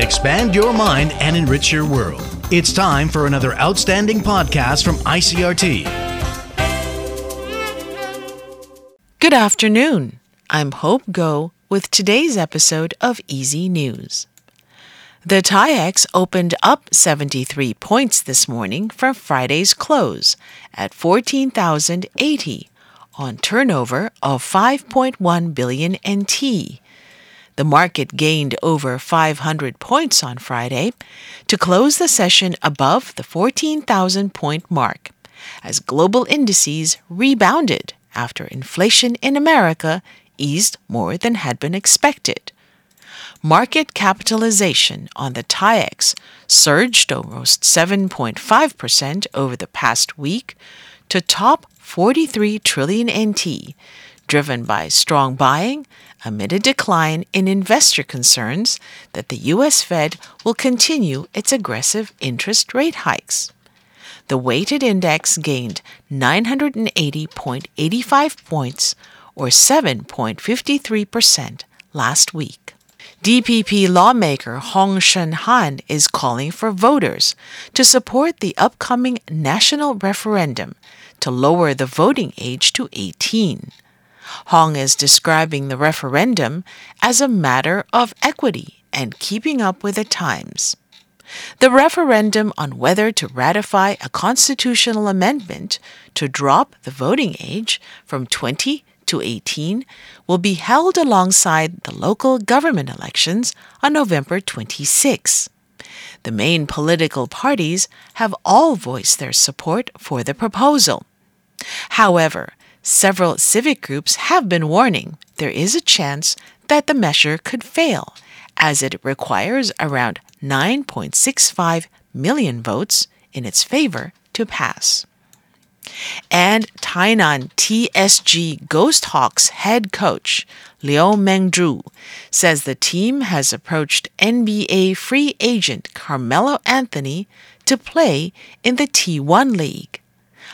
Expand your mind and enrich your world. It's time for another outstanding podcast from ICRT. Good afternoon. I'm Hope Go with today's episode of EZ News. The TAIEX opened up 73 points this morning from Friday's close at 14,080 on turnover of 5.1 billion NT. The market gained over 500 points on Friday to close the session above the 14,000 point mark as global indices rebounded after inflation in America eased more than had been expected. Market capitalization on the TAIEX surged almost 7.5% over the past week to top 43 trillion NT, driven by strong buying amid a decline in investor concerns that the U.S. Fed will continue its aggressive interest rate hikes. The weighted index gained 980.85 points, or 7.53%, last week. DPP lawmaker Hong Shen-han is calling for voters to support the upcoming national referendum to lower the voting age to 18. Hong is describing the referendum as a matter of equity and keeping up with the times. The referendum on whether to ratify a constitutional amendment to drop the voting age from 20 to 18 will be held alongside the local government elections on November 26. The main political parties have all voiced their support for the proposal. However, several civic groups have been warning there is a chance that the measure could fail, as it requires around 9.65 million votes in its favor to pass. And Tainan TSG Ghost Hawks head coach Liu Mengzhu says the team has approached NBA free agent Carmelo Anthony to play in the T1 League.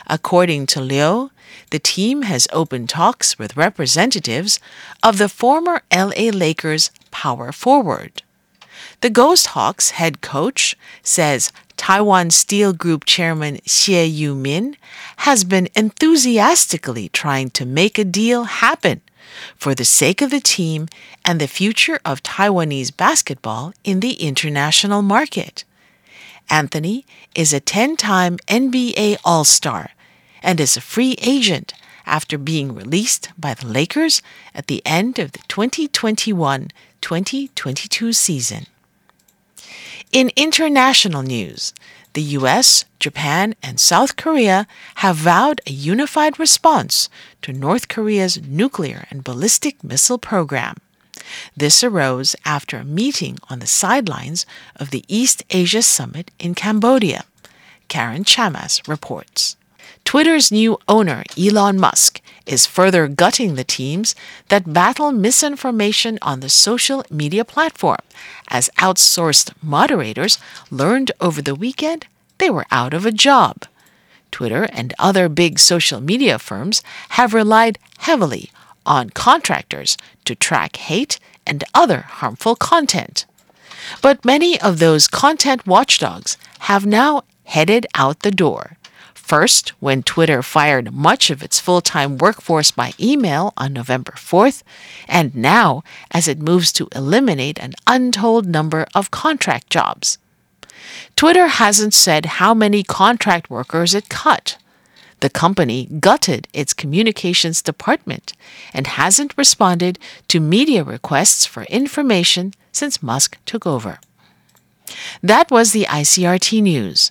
According to Liu, the team has opened talks with representatives of the former LA Lakers power forward. The Ghost Hawks head coach says Taiwan Steel Group chairman Xie Yu-min has been enthusiastically trying to make a deal happen for the sake of the team and the future of Taiwanese basketball in the international market. Anthony is a 10-time NBA All-Star and is a free agent after being released by the Lakers at the end of the 2021-2022 season. In international news, the US, Japan, and South Korea have vowed a unified response to North Korea's nuclear and ballistic missile program. This arose after a meeting on the sidelines of the East Asia Summit in Cambodia. Karen Chamas reports. Twitter's new owner, Elon Musk, is further gutting the teams that battle misinformation on the social media platform, as outsourced moderators learned over the weekend they were out of a job. Twitter and other big social media firms have relied heavily on contractors to track hate and other harmful content. But many of those content watchdogs have now headed out the door. First, when Twitter fired much of its full time workforce by email on November 4th, and now as it moves to eliminate an untold number of contract jobs. Twitter hasn't said how many contract workers it cut. The company gutted its communications department and hasn't responded to media requests for information since Musk took over. That was the ICRT News.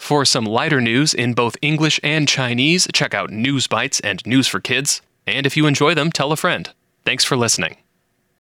For some lighter news in both English and Chinese, check out News Bites and News for Kids. And if you enjoy them, tell a friend. Thanks for listening.